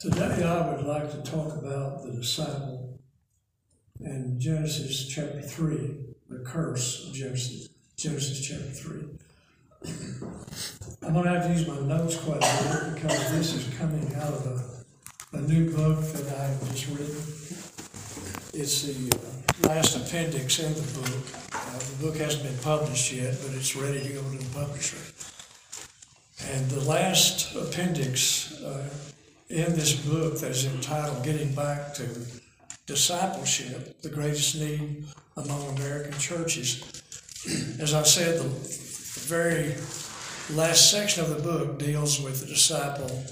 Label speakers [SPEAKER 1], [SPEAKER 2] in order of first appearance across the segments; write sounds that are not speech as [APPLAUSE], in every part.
[SPEAKER 1] Today, I would like to talk about the disciple in Genesis chapter 3, the curse of Genesis, Genesis chapter 3. I'm going to have to use my notes quite a bit because this is coming out of a, a new book that I have just written. It's the uh, last appendix in the book. Uh, the book hasn't been published yet, but it's ready to go to the publisher. And the last appendix uh, in this book that is entitled Getting Back to Discipleship, the Greatest Need Among American Churches. [CLEARS THROAT] As I said, the, the very last section of the book deals with the disciple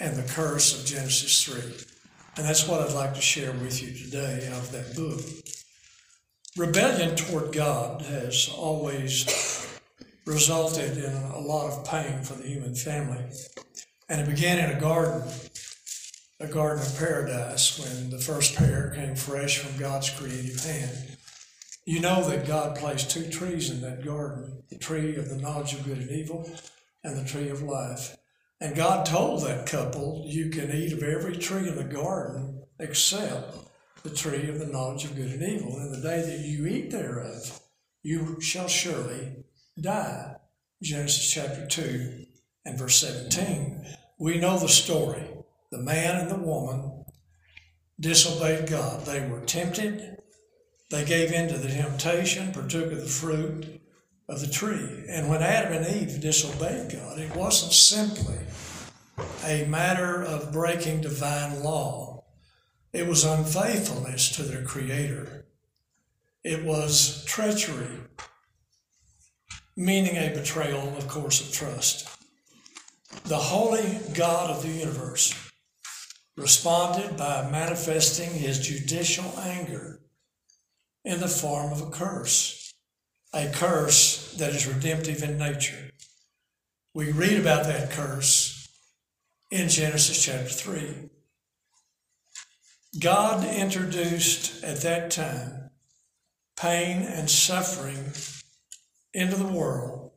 [SPEAKER 1] and the curse of Genesis 3. And that's what I'd like to share with you today out of that book. Rebellion toward God has always resulted in a lot of pain for the human family. And it began in a garden, a garden of paradise, when the first pair came fresh from God's creative hand. You know that God placed two trees in that garden the tree of the knowledge of good and evil, and the tree of life. And God told that couple, You can eat of every tree in the garden except the tree of the knowledge of good and evil. And the day that you eat thereof, you shall surely die. Genesis chapter 2 and verse 17. We know the story. The man and the woman disobeyed God. They were tempted. They gave in to the temptation, partook of the fruit of the tree. And when Adam and Eve disobeyed God, it wasn't simply a matter of breaking divine law, it was unfaithfulness to their Creator. It was treachery, meaning a betrayal, of course, of trust. The holy God of the universe responded by manifesting his judicial anger in the form of a curse, a curse that is redemptive in nature. We read about that curse in Genesis chapter 3. God introduced at that time pain and suffering into the world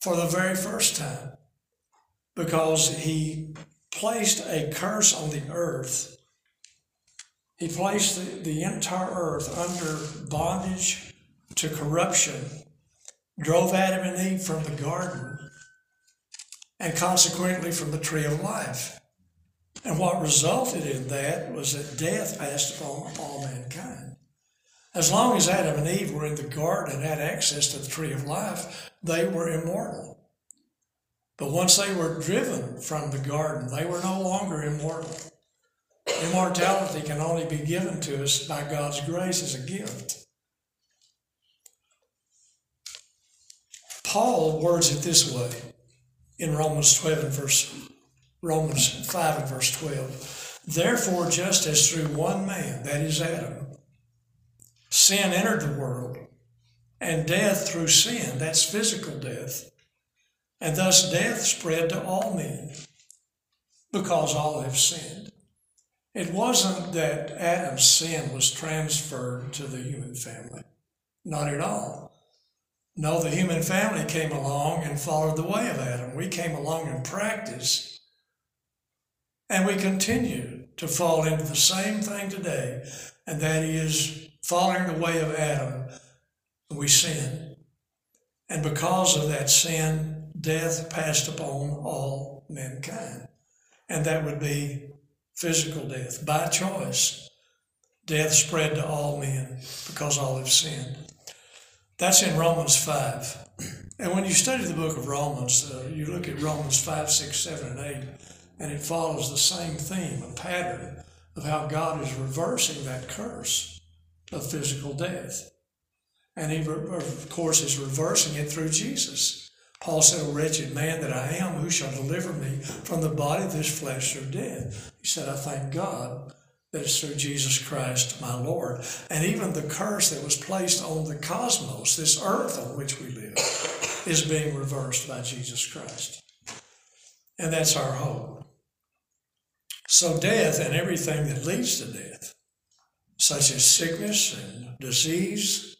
[SPEAKER 1] for the very first time because he placed a curse on the earth. He placed the, the entire earth under bondage to corruption, drove Adam and Eve from the garden, and consequently from the tree of life. And what resulted in that was that death passed upon all mankind. As long as Adam and Eve were in the garden and had access to the tree of life, they were immortal. But once they were driven from the garden, they were no longer immortal. Immortality can only be given to us by God's grace as a gift. Paul words it this way in Romans 12 and verse Romans 5 and verse 12. Therefore, just as through one man, that is Adam, sin entered the world, and death through sin, that's physical death, and thus death spread to all men because all have sinned. It wasn't that Adam's sin was transferred to the human family. Not at all. No, the human family came along and followed the way of Adam. We came along and practiced, and we continue to fall into the same thing today, and that is following the way of Adam. We sin. And because of that sin, death passed upon all mankind. And that would be physical death by choice. Death spread to all men because all have sinned. That's in Romans 5. And when you study the book of Romans, uh, you look at Romans 5, 6, 7, and 8, and it follows the same theme, a pattern of how God is reversing that curse of physical death. And he, of course, is reversing it through Jesus. Paul said, wretched man that I am, who shall deliver me from the body of this flesh of death? He said, I thank God that it's through Jesus Christ my Lord. And even the curse that was placed on the cosmos, this earth on which we live, is being reversed by Jesus Christ. And that's our hope. So, death and everything that leads to death, such as sickness and disease,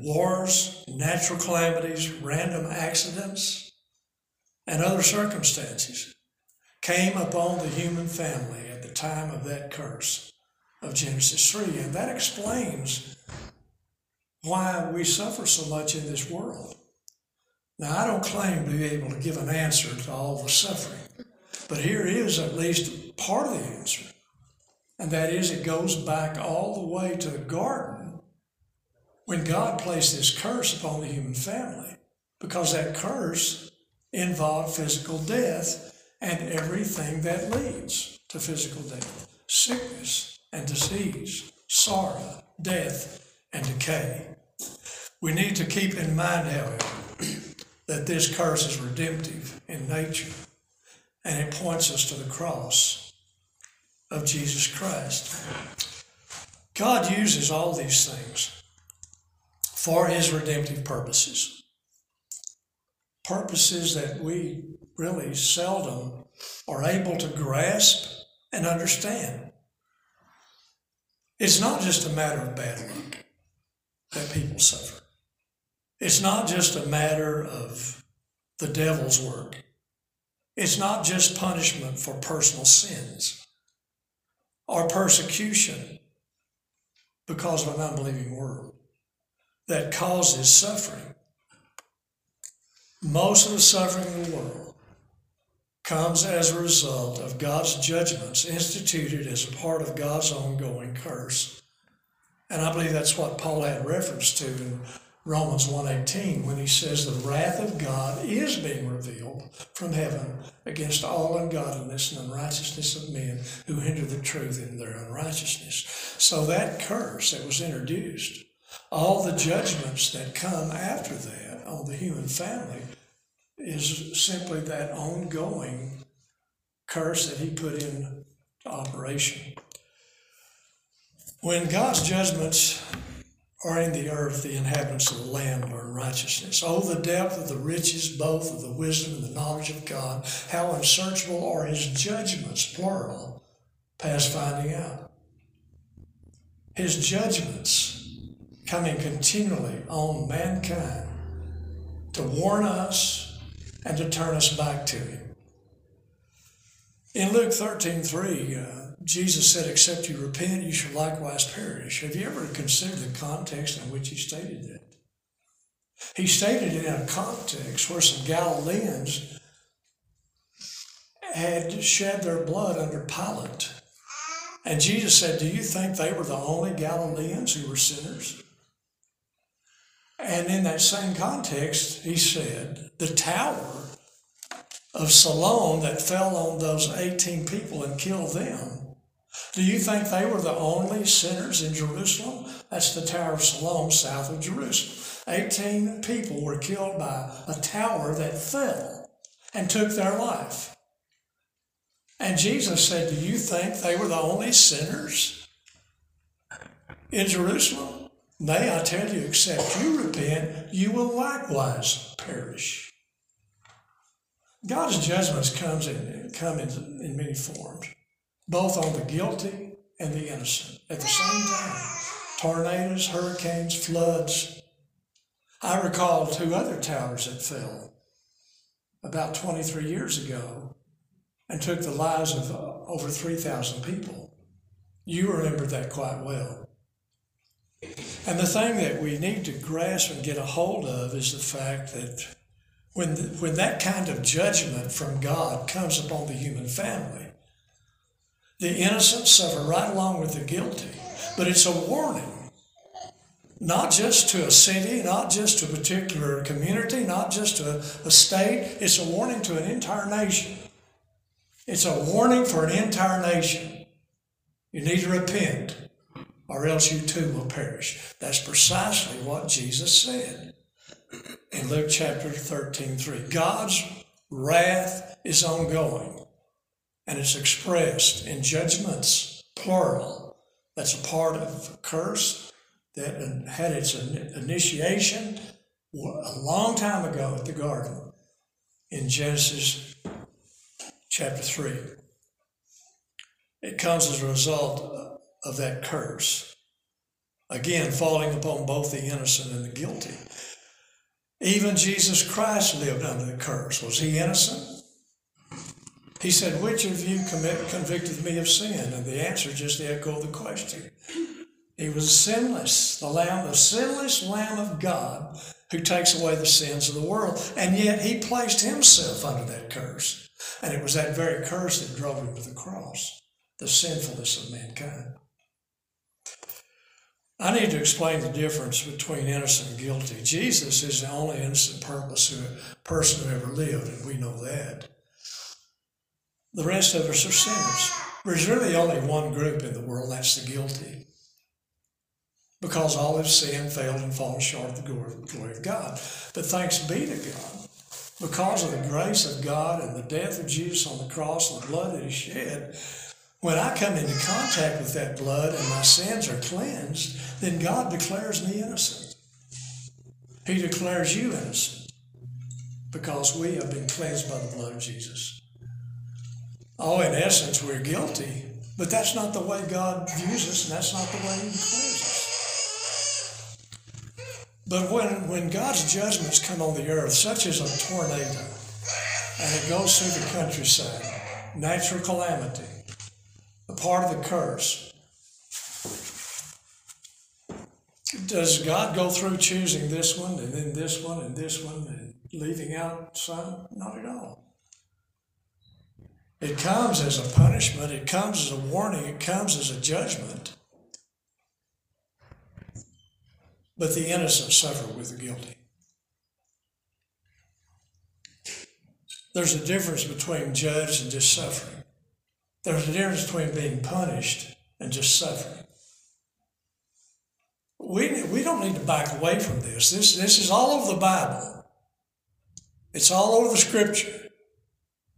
[SPEAKER 1] wars, natural calamities, random accidents, and other circumstances came upon the human family at the time of that curse of Genesis 3. And that explains why we suffer so much in this world. Now, I don't claim to be able to give an answer to all the suffering, but here is at least part of the answer. And that is, it goes back all the way to the garden when God placed this curse upon the human family, because that curse involved physical death and everything that leads to physical death sickness and disease, sorrow, death, and decay. We need to keep in mind, however, [CLEARS THROAT] that this curse is redemptive in nature and it points us to the cross of Jesus Christ. God uses all these things for his redemptive purposes. Purposes that we really seldom are able to grasp and understand. It's not just a matter of bad luck that people suffer. It's not just a matter of the devil's work. It's not just punishment for personal sins or persecution because of an unbelieving world that causes suffering. Most of the suffering in the world comes as a result of God's judgments instituted as a part of God's ongoing curse. And I believe that's what Paul had reference to in Romans 1.18 when he says the wrath of God is being revealed from heaven against all ungodliness and unrighteousness of men who hinder the truth in their unrighteousness. So that curse that was introduced, all the judgments that come after that on the human family is simply that ongoing curse that he put in operation. When God's judgments are in the earth, the inhabitants of the land in righteousness. Oh, the depth of the riches, both of the wisdom and the knowledge of God. How unsearchable are his judgments, plural, past finding out. His judgments coming continually on mankind to warn us and to turn us back to him. In Luke 13 3, uh, Jesus said, Except you repent, you shall likewise perish. Have you ever considered the context in which he stated that? He stated it in a context where some Galileans had shed their blood under Pilate. And Jesus said, Do you think they were the only Galileans who were sinners? And in that same context, he said, The tower of Siloam that fell on those 18 people and killed them do you think they were the only sinners in Jerusalem? That's the Tower of Siloam south of Jerusalem. 18 people were killed by a tower that fell and took their life. And Jesus said, Do you think they were the only sinners in Jerusalem? Nay, I tell you, except you repent, you will likewise perish. God's judgments comes in, come in, in many forms both on the guilty and the innocent at the same time. Tornadoes, hurricanes, floods. I recall two other towers that fell about 23 years ago and took the lives of over 3,000 people. You remember that quite well. And the thing that we need to grasp and get a hold of is the fact that when, the, when that kind of judgment from God comes upon the human family, the innocent suffer right along with the guilty. But it's a warning, not just to a city, not just to a particular community, not just to a state. It's a warning to an entire nation. It's a warning for an entire nation. You need to repent, or else you too will perish. That's precisely what Jesus said in Luke chapter 13 3. God's wrath is ongoing and it's expressed in judgments, plural. That's a part of a curse that had its initiation a long time ago at the garden in Genesis chapter 3. It comes as a result of that curse. Again, falling upon both the innocent and the guilty. Even Jesus Christ lived under the curse. Was he innocent? He said, Which of you commit, convicted me of sin? And the answer just echoed the question. He was sinless, the Lamb, the sinless Lamb of God who takes away the sins of the world. And yet he placed himself under that curse. And it was that very curse that drove him to the cross, the sinfulness of mankind. I need to explain the difference between innocent and guilty. Jesus is the only innocent person who ever lived, and we know that. The rest of us are sinners. There's really only one group in the world, that's the guilty. Because all have sinned, failed, and fallen short of the glory of God. But thanks be to God, because of the grace of God and the death of Jesus on the cross and the blood that He shed, when I come into contact with that blood and my sins are cleansed, then God declares me innocent. He declares you innocent because we have been cleansed by the blood of Jesus. Oh, in essence, we're guilty, but that's not the way God views us, and that's not the way He declares us. But when, when God's judgments come on the earth, such as a tornado, and it goes through the countryside, natural calamity, a part of the curse. Does God go through choosing this one and then this one and this one and leaving out some? Not at all. It comes as a punishment, it comes as a warning, it comes as a judgment. But the innocent suffer with the guilty. There's a difference between judge and just suffering. There's a difference between being punished and just suffering. We, we don't need to back away from this. This, this is all over the Bible. It's all over the scripture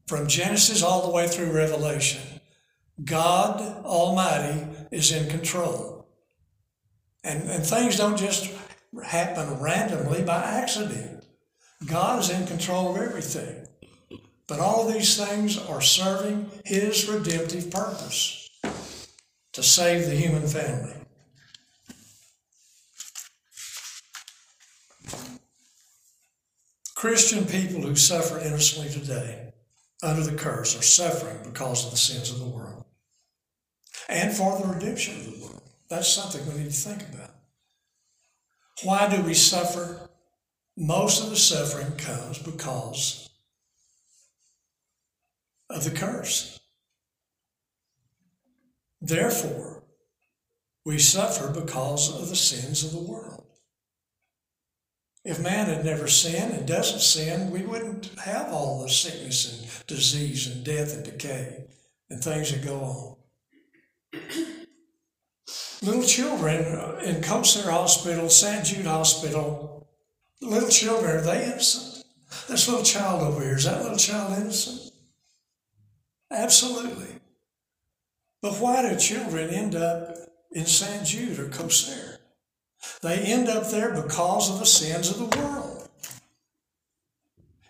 [SPEAKER 1] from Genesis all the way through Revelation. God Almighty is in control. And, and things don't just happen randomly by accident. God is in control of everything. But all these things are serving His redemptive purpose to save the human family. Christian people who suffer innocently today under the curse are suffering because of the sins of the world and for the redemption of the world. That's something we need to think about. Why do we suffer? Most of the suffering comes because of the curse. Therefore, we suffer because of the sins of the world. If man had never sinned and doesn't sin, we wouldn't have all the sickness and disease and death and decay and things that go on. [CLEARS THROAT] little children uh, in Kosair Hospital, St. Jude Hospital, little children, are they innocent? This little child over here, is that little child innocent? Absolutely. But why do children end up in St. Jude or Kosair? They end up there because of the sins of the world.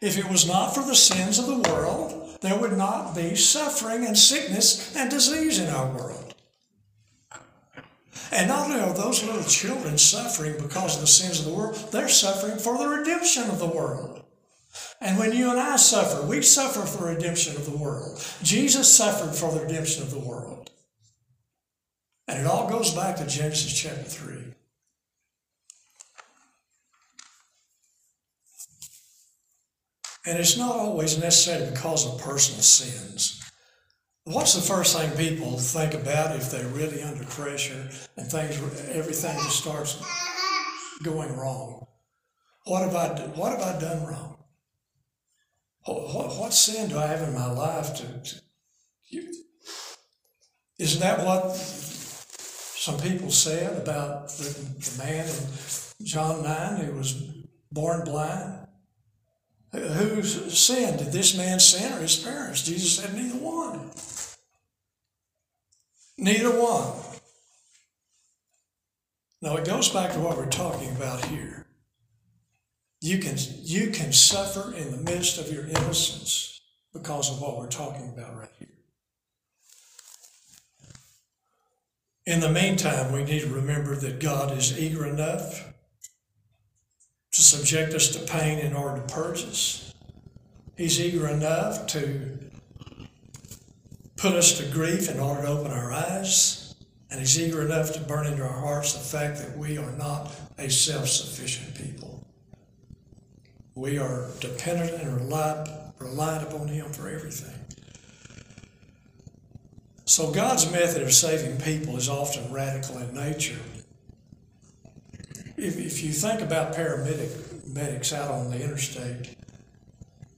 [SPEAKER 1] If it was not for the sins of the world, there would not be suffering and sickness and disease in our world. And not only are those little children suffering because of the sins of the world, they're suffering for the redemption of the world. And when you and I suffer, we suffer for the redemption of the world. Jesus suffered for the redemption of the world. And it all goes back to Genesis chapter 3. And it's not always necessarily because of personal sins. What's the first thing people think about if they're really under pressure and things, everything just starts going wrong? What have I, what have I done wrong? What, what, what sin do I have in my life to, to isn't that what some people said about the, the man in John 9 who was born blind? Who sinned? Did this man sin or his parents? Jesus said, neither one. Neither one. Now it goes back to what we're talking about here. You can, you can suffer in the midst of your innocence because of what we're talking about right here. In the meantime, we need to remember that God is eager enough to subject us to pain in order to purge us. He's eager enough to put us to grief in order to open our eyes, and He's eager enough to burn into our hearts the fact that we are not a self sufficient people. We are dependent and reliant upon Him for everything. So, God's method of saving people is often radical in nature. If, if you think about paramedic medics out on the interstate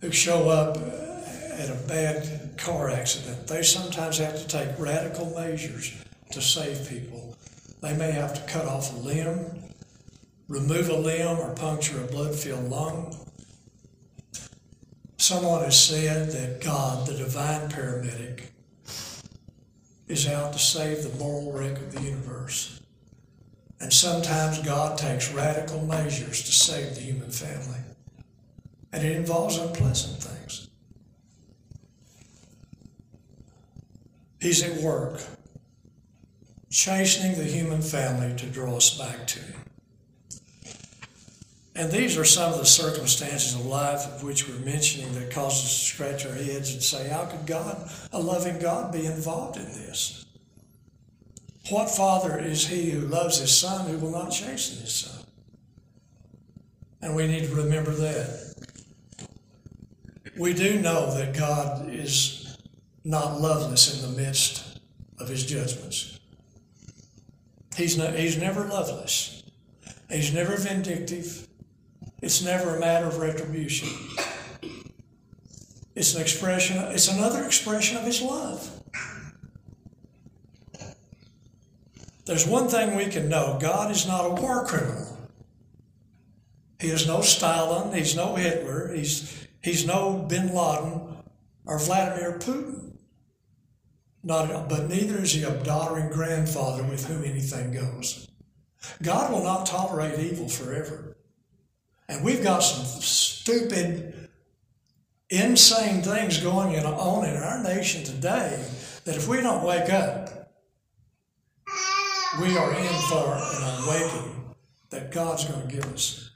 [SPEAKER 1] who show up at a bad car accident, they sometimes have to take radical measures to save people. They may have to cut off a limb, remove a limb, or puncture a blood filled lung. Someone has said that God, the divine paramedic, is out to save the moral wreck of the universe. And sometimes God takes radical measures to save the human family. And it involves unpleasant things. He's at work, chastening the human family to draw us back to Him. And these are some of the circumstances of life of which we're mentioning that cause us to scratch our heads and say, how could God, a loving God, be involved in this? What father is he who loves his son who will not chasten his son? And we need to remember that. We do know that God is not loveless in the midst of his judgments. He's, no, he's never loveless. He's never vindictive. It's never a matter of retribution. It's an expression, it's another expression of his love. There's one thing we can know God is not a war criminal. He is no Stalin, he's no Hitler, he's, he's no bin Laden or Vladimir Putin. Not, but neither is he a doddering grandfather with whom anything goes. God will not tolerate evil forever. And we've got some stupid, insane things going on in our nation today that if we don't wake up, we are in for an awakening that God's going to give us.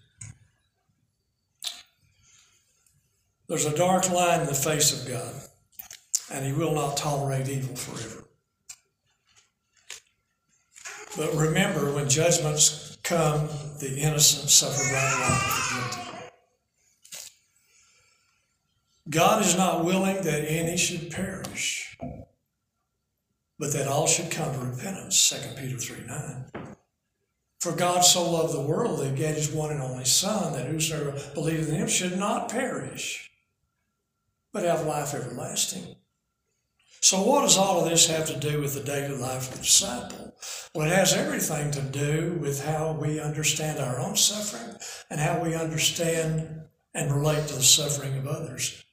[SPEAKER 1] There's a dark line in the face of God, and He will not tolerate evil forever. But remember, when judgments come, the innocent suffer right along with the guilty. God is not willing that any should perish, but that all should come to repentance, 2 Peter 3 9. For God so loved the world that he gave his one and only Son, that whosoever believeth in him should not perish, but have life everlasting. So, what does all of this have to do with the daily life of the disciple? Well, it has everything to do with how we understand our own suffering and how we understand and relate to the suffering of others.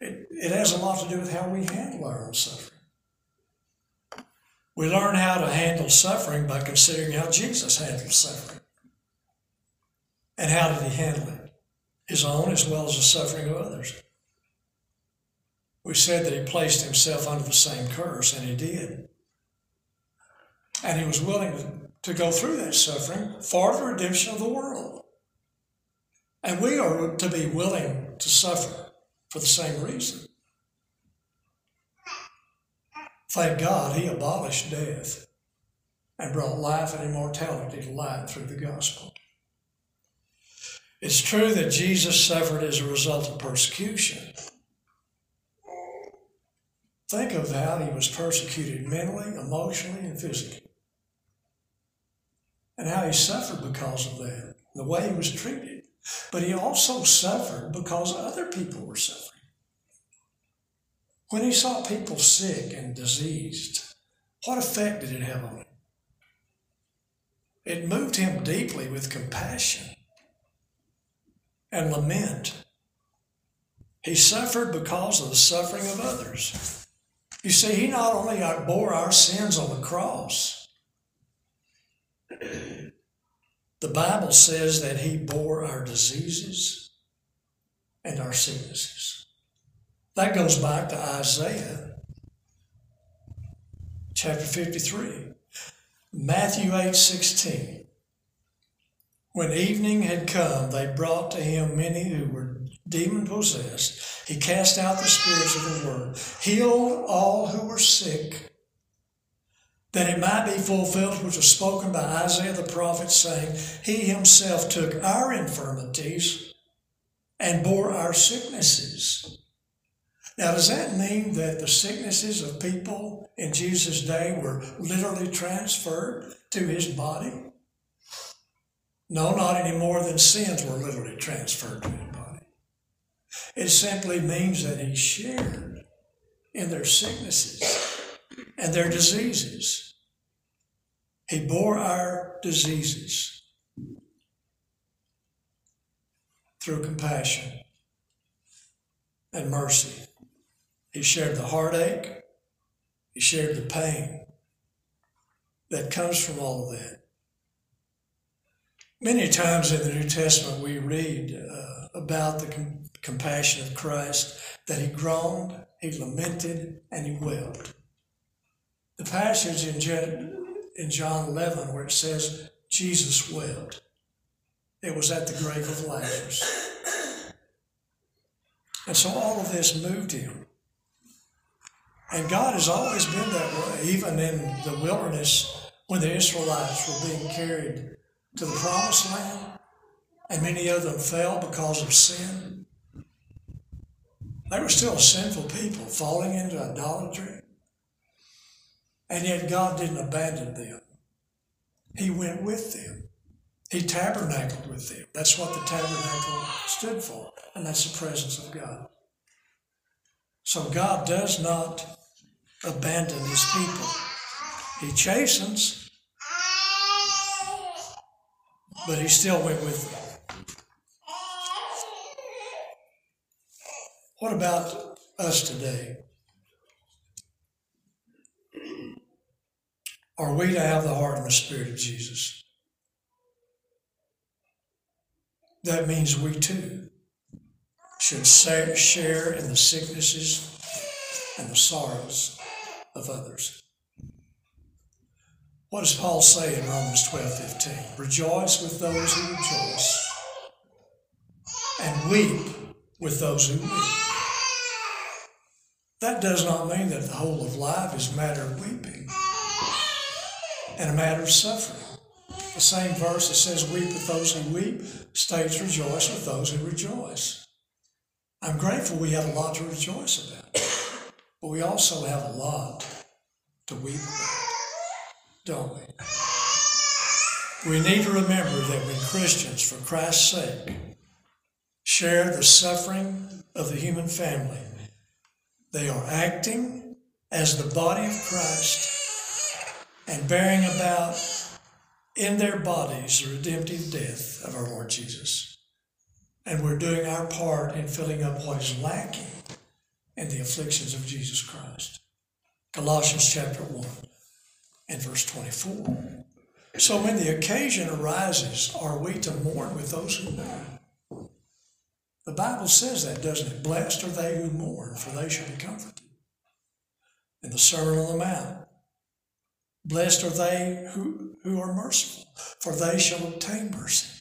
[SPEAKER 1] It, it has a lot to do with how we handle our own suffering. We learn how to handle suffering by considering how Jesus handled suffering. And how did he handle it? His own as well as the suffering of others. We said that he placed himself under the same curse, and he did. And he was willing to go through that suffering for the redemption of the world. And we are to be willing to suffer for the same reason. Thank God he abolished death and brought life and immortality to light through the gospel. It's true that Jesus suffered as a result of persecution. Think of how he was persecuted mentally, emotionally, and physically. And how he suffered because of that, the way he was treated. But he also suffered because other people were suffering. When he saw people sick and diseased, what effect did it have on him? It moved him deeply with compassion and lament. He suffered because of the suffering of others. You see, he not only bore our sins on the cross, the Bible says that he bore our diseases and our sicknesses. That goes back to Isaiah chapter 53. Matthew 8 16. When evening had come, they brought to him many who were demon possessed. He cast out the spirits of the world, healed all who were sick, that it might be fulfilled which was spoken by Isaiah the prophet, saying, He himself took our infirmities and bore our sicknesses. Now, does that mean that the sicknesses of people in Jesus' day were literally transferred to his body? No, not any more than sins were literally transferred to body. It simply means that he shared in their sicknesses and their diseases. He bore our diseases through compassion and mercy. He shared the heartache, he shared the pain that comes from all of that. Many times in the New Testament, we read uh, about the compassion of Christ, that he groaned, he lamented, and he wept. The passage in, John 11 where it says, Jesus wept, it was at the grave of Lazarus. And so all of this moved him. And God has always been that way, even in the wilderness when the Israelites were being carried to the promised land, and many of them fell because of sin. They were still sinful people falling into idolatry. And yet God didn't abandon them. He went with them. He tabernacled with them. That's what the tabernacle stood for, and that's the presence of God. So God does not abandon his people. He chastens, but he still went with them. What about us today? Are we to have the heart and the spirit of Jesus? That means we too should share in the sicknesses and the sorrows of others. What does Paul say in Romans 12 15? Rejoice with those who rejoice, and weep with those who weep. That does not mean that the whole of life is a matter of weeping and a matter of suffering. The same verse that says, Weep with those who weep, states, Rejoice with those who rejoice. I'm grateful we have a lot to rejoice about, but we also have a lot to weep about, don't we? We need to remember that when Christians, for Christ's sake, share the suffering of the human family, they are acting as the body of Christ and bearing about in their bodies the redemptive death of our Lord Jesus. And we're doing our part in filling up what is lacking in the afflictions of Jesus Christ. Colossians chapter 1 and verse 24. So when the occasion arises, are we to mourn with those who mourn? The Bible says that, doesn't it? Blessed are they who mourn, for they shall be comforted. In the Sermon on the Mount, Blessed are they who, who are merciful, for they shall obtain mercy.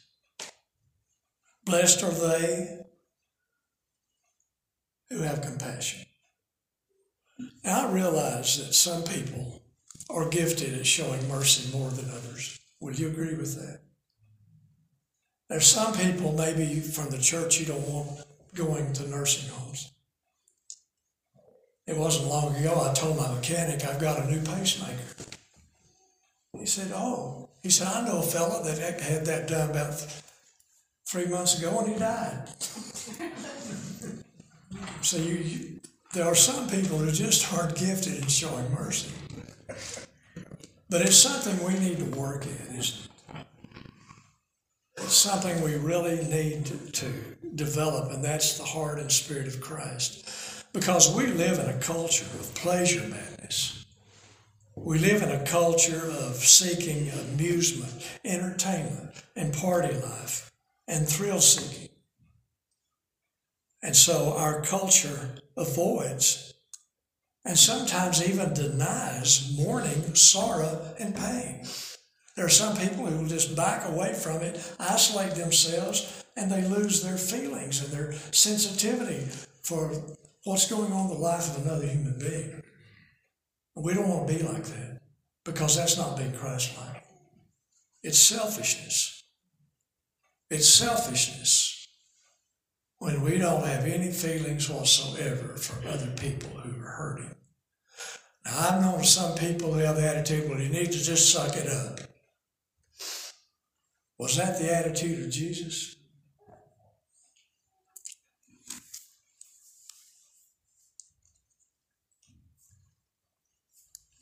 [SPEAKER 1] Blessed are they who have compassion. Now, I realize that some people are gifted at showing mercy more than others. Would you agree with that? There's some people, maybe from the church, you don't want going to nursing homes. It wasn't long ago I told my mechanic I've got a new pacemaker. He said, Oh, he said, I know a fellow that had that done about three months ago and he died. [LAUGHS] so you, you, there are some people who just aren't gifted in showing mercy. But it's something we need to work isn't it? It's something we really need to, to develop, and that's the heart and spirit of Christ. Because we live in a culture of pleasure madness. We live in a culture of seeking amusement, entertainment, and party life, and thrill seeking. And so our culture avoids and sometimes even denies mourning, sorrow, and pain. There are some people who will just back away from it, isolate themselves, and they lose their feelings and their sensitivity for what's going on in the life of another human being. We don't want to be like that because that's not being Christ like. It's selfishness. It's selfishness when we don't have any feelings whatsoever for other people who are hurting. Now, I've known some people who have the attitude, well, you need to just suck it up. Was that the attitude of Jesus?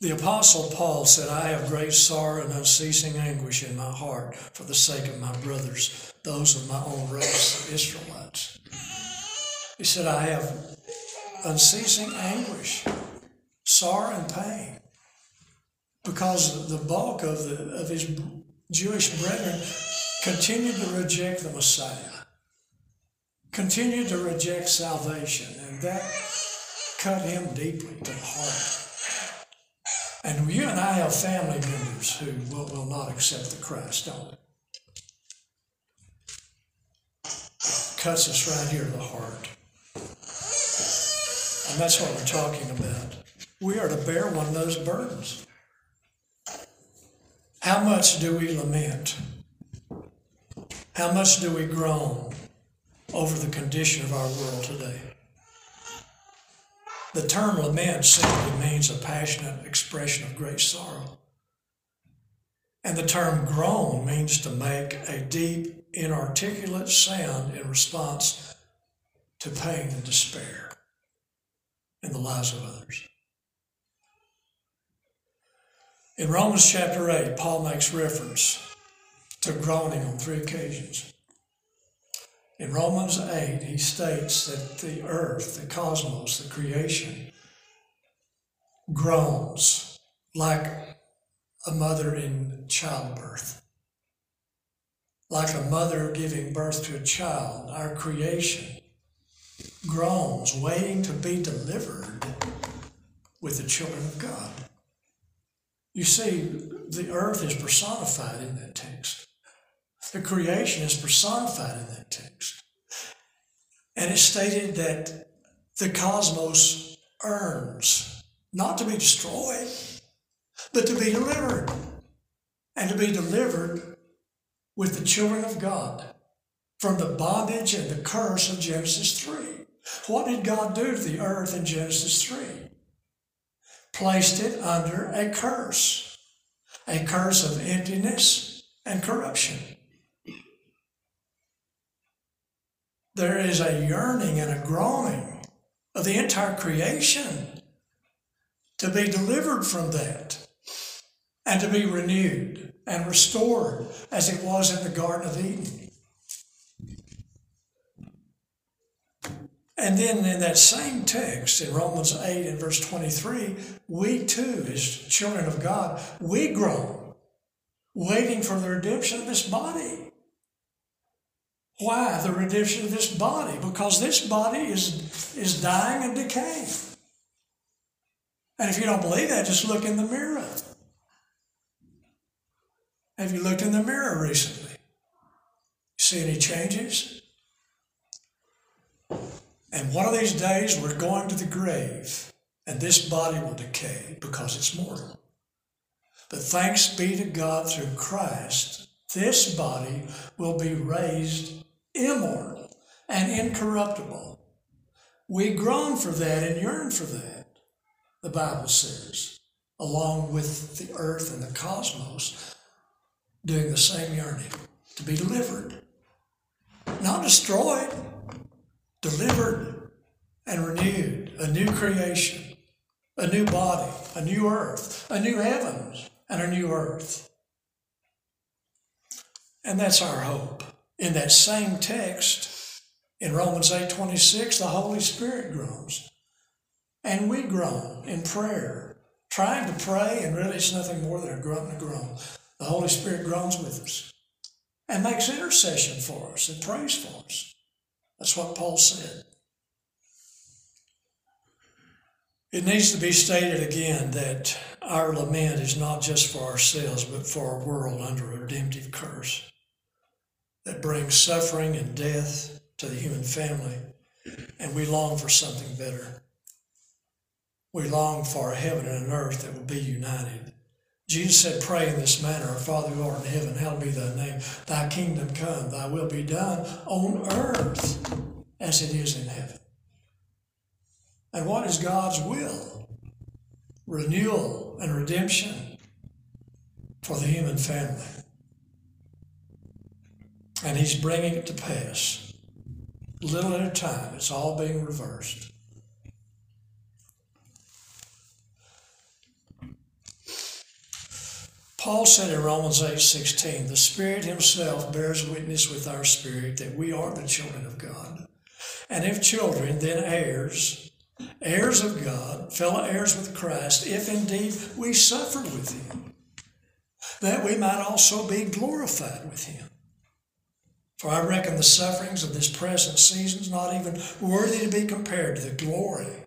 [SPEAKER 1] The Apostle Paul said, I have great sorrow and unceasing anguish in my heart for the sake of my brothers, those of my own race, the Israelites. He said, I have unceasing anguish, sorrow, and pain because the bulk of, the, of his Jewish brethren continued to reject the Messiah, continued to reject salvation, and that cut him deeply to the heart. And you and I have family members who will, will not accept the Christ, don't it? Cuts us right here to the heart. And that's what we're talking about. We are to bear one of those burdens. How much do we lament? How much do we groan over the condition of our world today? The term lament simply means a passionate expression of great sorrow. And the term groan means to make a deep, inarticulate sound in response to pain and despair in the lives of others. In Romans chapter 8, Paul makes reference to groaning on three occasions. In Romans 8, he states that the earth, the cosmos, the creation, groans like a mother in childbirth. Like a mother giving birth to a child, our creation groans, waiting to be delivered with the children of God. You see, the earth is personified in that text. The creation is personified in that text. And it's stated that the cosmos earns not to be destroyed, but to be delivered. And to be delivered with the children of God from the bondage and the curse of Genesis 3. What did God do to the earth in Genesis 3? Placed it under a curse, a curse of emptiness and corruption. there is a yearning and a groaning of the entire creation to be delivered from that and to be renewed and restored as it was in the Garden of Eden. And then in that same text in Romans 8 and verse 23, we too, as children of God, we groan, waiting for the redemption of this body. Why? The redemption of this body. Because this body is, is dying and decaying. And if you don't believe that, just look in the mirror. Have you looked in the mirror recently? See any changes? And one of these days we're going to the grave, and this body will decay because it's mortal. But thanks be to God through Christ, this body will be raised immortal and incorruptible. We groan for that and yearn for that, the Bible says, along with the earth and the cosmos doing the same yearning to be delivered. Not destroyed, delivered and renewed, a new creation, a new body, a new earth, a new heavens, and a new earth. And that's our hope. In that same text, in Romans 8 26, the Holy Spirit groans. And we groan in prayer, trying to pray, and really it's nothing more than a grunt and a groan. The Holy Spirit groans with us and makes intercession for us and prays for us. That's what Paul said. It needs to be stated again that our lament is not just for ourselves, but for our world under a redemptive curse. that brings suffering and death to the human family, and we long for something better. We long for a heaven and an earth that will be united. Jesus said, Pray in this manner, Our Father who art in heaven, hallowed be thy name. Thy kingdom come, thy will be done on earth as it is in heaven. And what is God's will? Renewal and redemption for the human family. And He's bringing it to pass. Little at a time, it's all being reversed. Paul said in Romans 8 16, the Spirit Himself bears witness with our spirit that we are the children of God. And if children, then heirs, heirs of God, fellow heirs with Christ, if indeed we suffer with Him, that we might also be glorified with Him. For I reckon the sufferings of this present season is not even worthy to be compared to the glory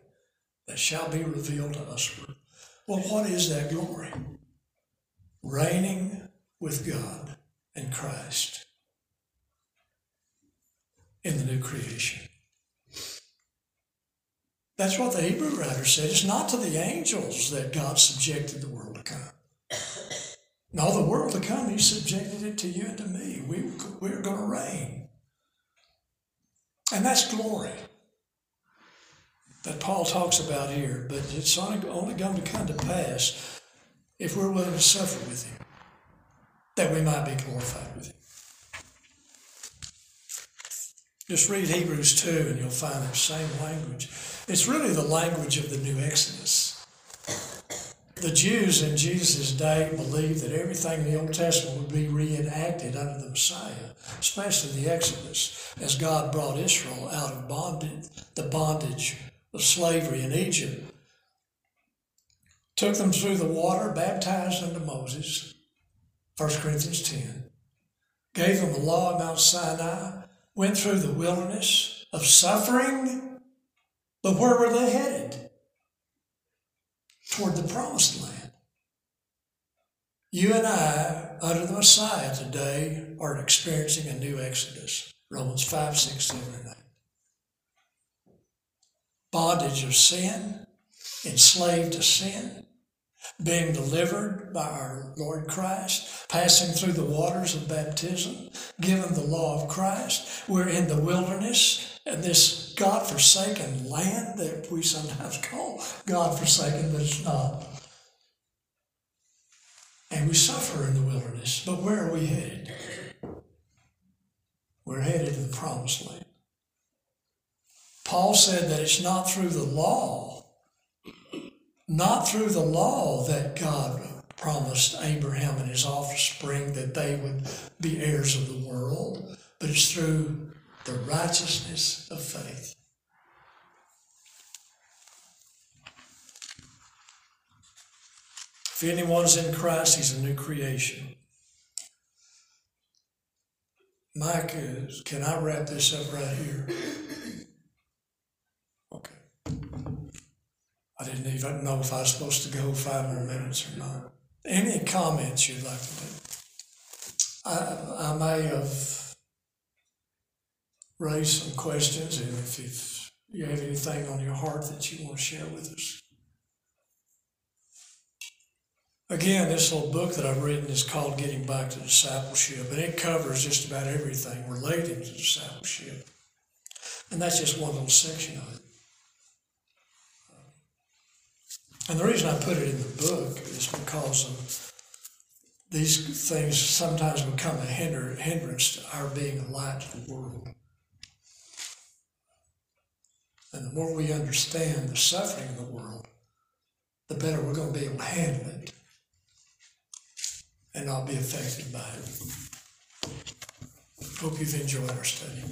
[SPEAKER 1] that shall be revealed to us. Well, what is that glory? Reigning with God and Christ in the new creation. That's what the Hebrew writer said. It's not to the angels that God subjected the world to come. No, the world to come, He subjected it to you and to me. We, we're going to reign. And that's glory that Paul talks about here, but it's only, only going to come to pass if we're willing to suffer with him, that we might be glorified with him. Just read Hebrews 2 and you'll find the same language. It's really the language of the new Exodus. The Jews in Jesus' day believed that everything in the Old Testament would be reenacted under the Messiah, especially the Exodus, as God brought Israel out of bondage, the bondage of slavery in Egypt took them through the water, baptized unto Moses, 1 Corinthians 10, gave them the law of Mount Sinai, went through the wilderness of suffering, but where were they headed? Toward the promised land. You and I, under the Messiah today, are experiencing a new Exodus. Romans 5, 6, 7, and 8. Bondage of sin, enslaved to sin, being delivered by our Lord Christ, passing through the waters of baptism, given the law of Christ. We're in the wilderness and this God forsaken land that we sometimes [LAUGHS] call God forsaken, but it's not. And we suffer in the wilderness, but where are we headed? We're headed to the promised land. Paul said that it's not through the law not through the law that God promised Abraham and his offspring that they would be heirs of the world, but it's through the righteousness of faith. If anyone's in Christ, he's a new creation. Mike, can I wrap this up right here? Didn't even know if I was supposed to go five more minutes or not. Any comments you'd like to make? I, I may have raised some questions, and if, if you have anything on your heart that you want to share with us. Again, this little book that I've written is called Getting Back to Discipleship, and it covers just about everything related to discipleship. And that's just one little section of it. And the reason I put it in the book is because of these things sometimes become a hinder, hindrance to our being a light to the world. And the more we understand the suffering of the world, the better we're going to be able to handle it and not be affected by it. Hope you've enjoyed our study.